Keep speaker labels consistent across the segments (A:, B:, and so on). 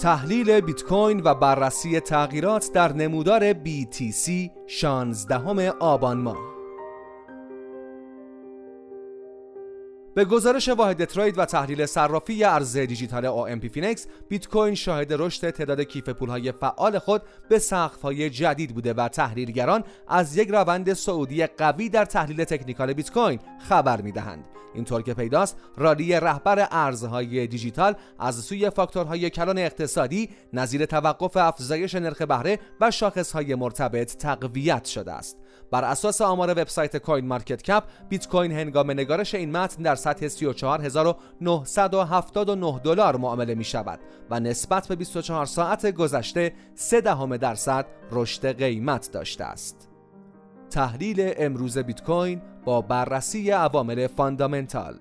A: تحلیل بیت کوین و بررسی تغییرات در نمودار BTC 16 آبان ماه. به گزارش واحد ترید و تحلیل صرافی ارز دیجیتال OMP فینکس بیت کوین شاهد رشد تعداد کیف پولهای فعال خود به سقف‌های جدید بوده و تحلیلگران از یک روند صعودی قوی در تحلیل تکنیکال بیت کوین خبر می‌دهند. اینطور که پیداست رالی رهبر ارزهای دیجیتال از سوی فاکتورهای کلان اقتصادی نظیر توقف افزایش نرخ بهره و شاخصهای مرتبط تقویت شده است. بر اساس آمار وبسایت کوین مارکت کپ بیت کوین هنگام نگارش این متن در سطح 34979 دلار معامله می شود و نسبت به 24 ساعت گذشته 3 دهم درصد رشد قیمت داشته است. تحلیل امروز بیت کوین با بررسی عوامل فاندامنتال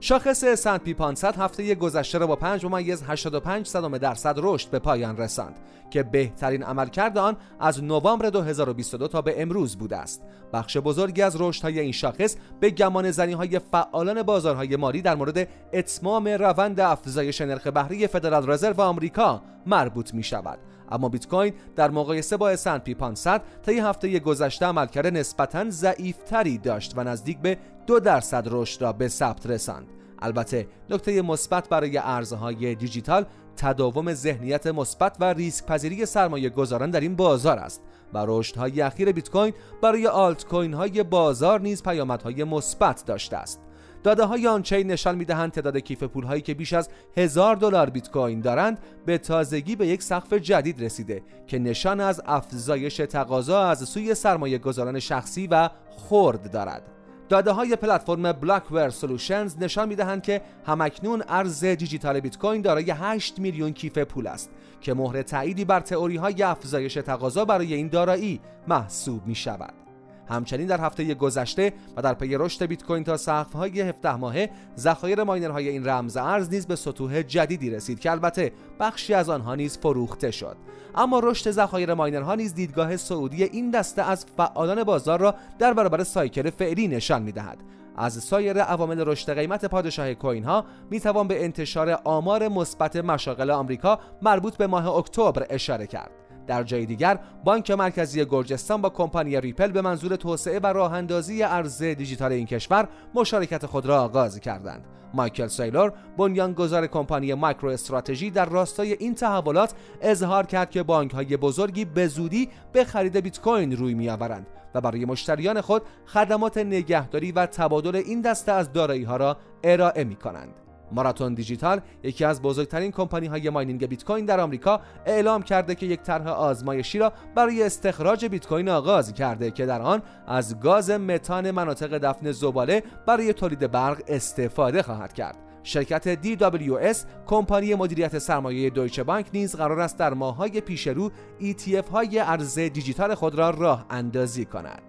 A: شاخص S&P 500 هفته گذشته را با 5 ممیز 85 صدم درصد رشد به پایان رساند که بهترین عملکرد آن از نوامبر 2022 تا به امروز بوده است. بخش بزرگی از رشدهای این شاخص به گمان زنی های فعالان بازارهای مالی در مورد اتمام روند افزایش نرخ بهره فدرال رزرو آمریکا مربوط می شود. اما بیت کوین در مقایسه با پی 500 طی هفته گذشته عملکرد نسبتا ضعیفتری داشت و نزدیک به دو درصد رشد را به ثبت رساند. البته نکته مثبت برای ارزهای دیجیتال تداوم ذهنیت مثبت و ریسک پذیری سرمایه گذاران در این بازار است و رشدهای اخیر بیت کوین برای آلت کوین های بازار نیز پیامدهای مثبت داشته است. داده های on-chain نشان می‌دهند تعداد کیف پول هایی که بیش از هزار دلار بیت کوین دارند به تازگی به یک سقف جدید رسیده که نشان از افزایش تقاضا از سوی سرمایه گذاران شخصی و خرد دارد داده های پلتفرم Blockware Solutions نشان می‌دهند که هم‌اکنون ارز دیجیتال بیت کوین دارای 8 میلیون کیف پول است که مهر تأییدی بر تئوری های افزایش تقاضا برای این دارایی محسوب می شود. همچنین در هفته گذشته و در پی رشد بیت کوین تا سقف‌های 17 ماهه ذخایر ماینرهای این رمز ارز نیز به سطوح جدیدی رسید که البته بخشی از آنها نیز فروخته شد. اما رشد ذخایر ماینرها نیز دیدگاه صعودی این دسته از فعالان بازار را در برابر cycle فعلی نشان می‌دهد. از سایر عوامل رشد قیمت پادشاه کوین ها می توان به انتشار آمار مثبت مشاغل آمریکا مربوط به ماه اکتبر اشاره کرد. در جای دیگر بانک مرکزی گرجستان با کمپانی ریپل به منظور توسعه و راه اندازی ارز دیجیتال این کشور مشارکت خود را آغاز کردند. مایکل سیلور بنیانگذار کمپانی مایکرو استراتژی در راستای این تحولات اظهار کرد که بانک های بزرگی به زودی به خرید بیت کوین روی میآورند و برای مشتریان خود خدمات نگهداری و تبادل این دسته از دارایی ها را ارائه می کنند. ماراتون دیجیتال یکی از بزرگترین کمپانی های ماینینگ بیت کوین در آمریکا اعلام کرده که یک طرح آزمایشی را برای استخراج بیت کوین آغاز کرده که در آن از گاز متان مناطق دفن زباله برای تولید برق استفاده خواهد کرد شرکت DWS کمپانی مدیریت سرمایه دویچه بانک نیز قرار است در ماه‌های پیش رو ETF های ارز دیجیتال خود را راه اندازی کند.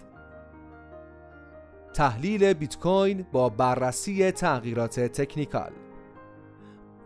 A: تحلیل بیت کوین با بررسی تغییرات تکنیکال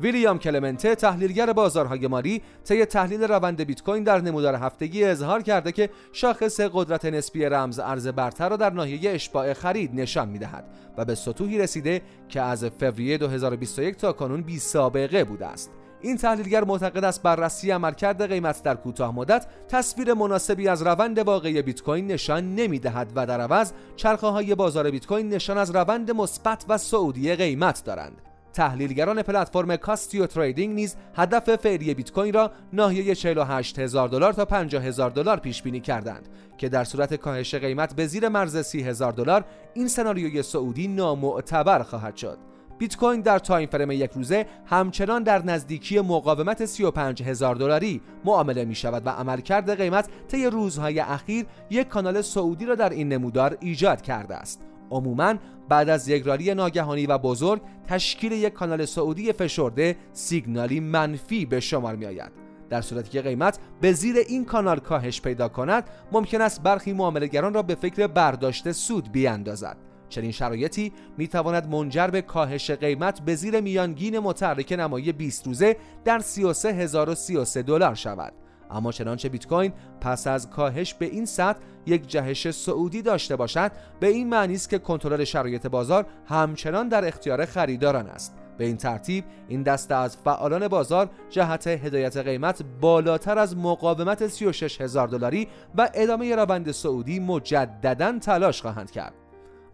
A: ویلیام کلمنته تحلیلگر بازارهای مالی طی تحلیل روند بیت کوین در نمودار هفتگی اظهار کرده که شاخص قدرت نسبی رمز ارز برتر را در ناحیه اشباع خرید نشان می‌دهد و به سطوحی رسیده که از فوریه 2021 تا کنون بی سابقه بوده است. این تحلیلگر معتقد است بررسی عملکرد قیمت در کوتاه مدت تصویر مناسبی از روند واقعی بیت کوین نشان نمی‌دهد و در عوض چرخه های بازار بیت کوین نشان از روند مثبت و صعودی قیمت دارند. تحلیلگران پلتفرم کاستیو تریدینگ نیز هدف فعلی بیت کوین را ناحیه 48 هزار دلار تا 50 هزار دلار پیش بینی کردند که در صورت کاهش قیمت به زیر مرز 30 هزار دلار این سناریوی سعودی نامعتبر خواهد شد. بیت کوین در time frame یک روزه همچنان در نزدیکی مقاومت 35 هزار دلاری معامله می شود و عملکرد قیمت طی روزهای اخیر یک کانال صعودی را در این نمودار ایجاد کرده است. عموما بعد از یک رالی ناگهانی و بزرگ تشکیل یک کانال صعودی فشرده سیگنالی منفی به شمار می آید در صورتی که قیمت به زیر این کانال کاهش پیدا کند ممکن است برخی معاملهگران را به فکر برداشت سود بیاندازد. چنین شرایطی می تواند منجر به کاهش قیمت به زیر میانگین متحرک نمایی 20 روزه در 33033 دلار شود. اما چنانچه بیت کوین پس از کاهش به این سطح یک جهش سعودی داشته باشد به این معنی است که کنترل شرایط بازار همچنان در اختیار خریداران است. به این ترتیب این دسته از فعالان بازار جهت هدایت قیمت بالاتر از مقاومت 36 هزار دلاری و ادامه روند سعودی مجددا تلاش خواهند کرد.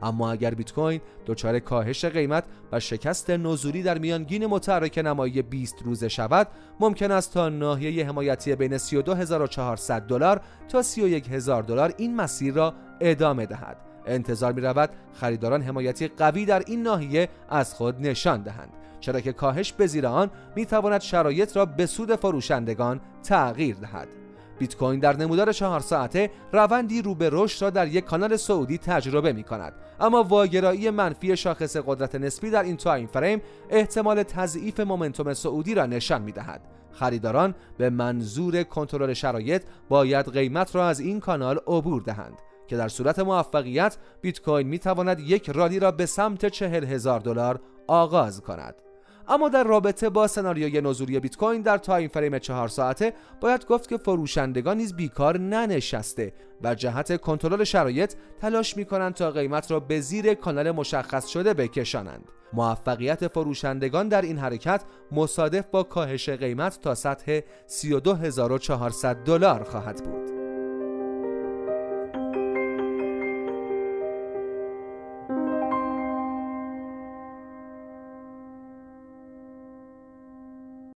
A: اما اگر بیت کوین دچار کاهش قیمت و شکست نزولی در میانگین متحرک نمایی 20 روزه شود ممکن است تا ناحیه حمایتی بین 32400 دلار تا 31000 دلار این مسیر را ادامه دهد. انتظار می رود خریداران حمایتی قوی در این ناحیه از خود نشان دهند. چرا که کاهش به زیر آن می تواند شرایط را به سود فروشندگان تغییر دهد. بیت کوین در نمودار چهار ساعته روندی رو به رشد را در یک کانال صعودی تجربه می کند اما واگرایی منفی شاخص قدرت نسبی در این time frame احتمال تضعیف momentum صعودی را نشان می دهد خریداران به منظور کنترل شرایط باید قیمت را از این کانال عبور دهند که در صورت موفقیت بیت کوین می تواند یک رالی را به سمت چهل هزار دلار آغاز کند. اما در رابطه با سناریوی نزولی بیت کوین در time frame چهار ساعته باید گفت که فروشندگان نیز بیکار ننشسته. و جهت کنترل شرایط تلاش می کنند تا قیمت را به زیر کانال مشخص شده بکشانند. موفقیت فروشندگان در این حرکت مصادف با کاهش قیمت تا سطح 32400 دلار خواهد بود.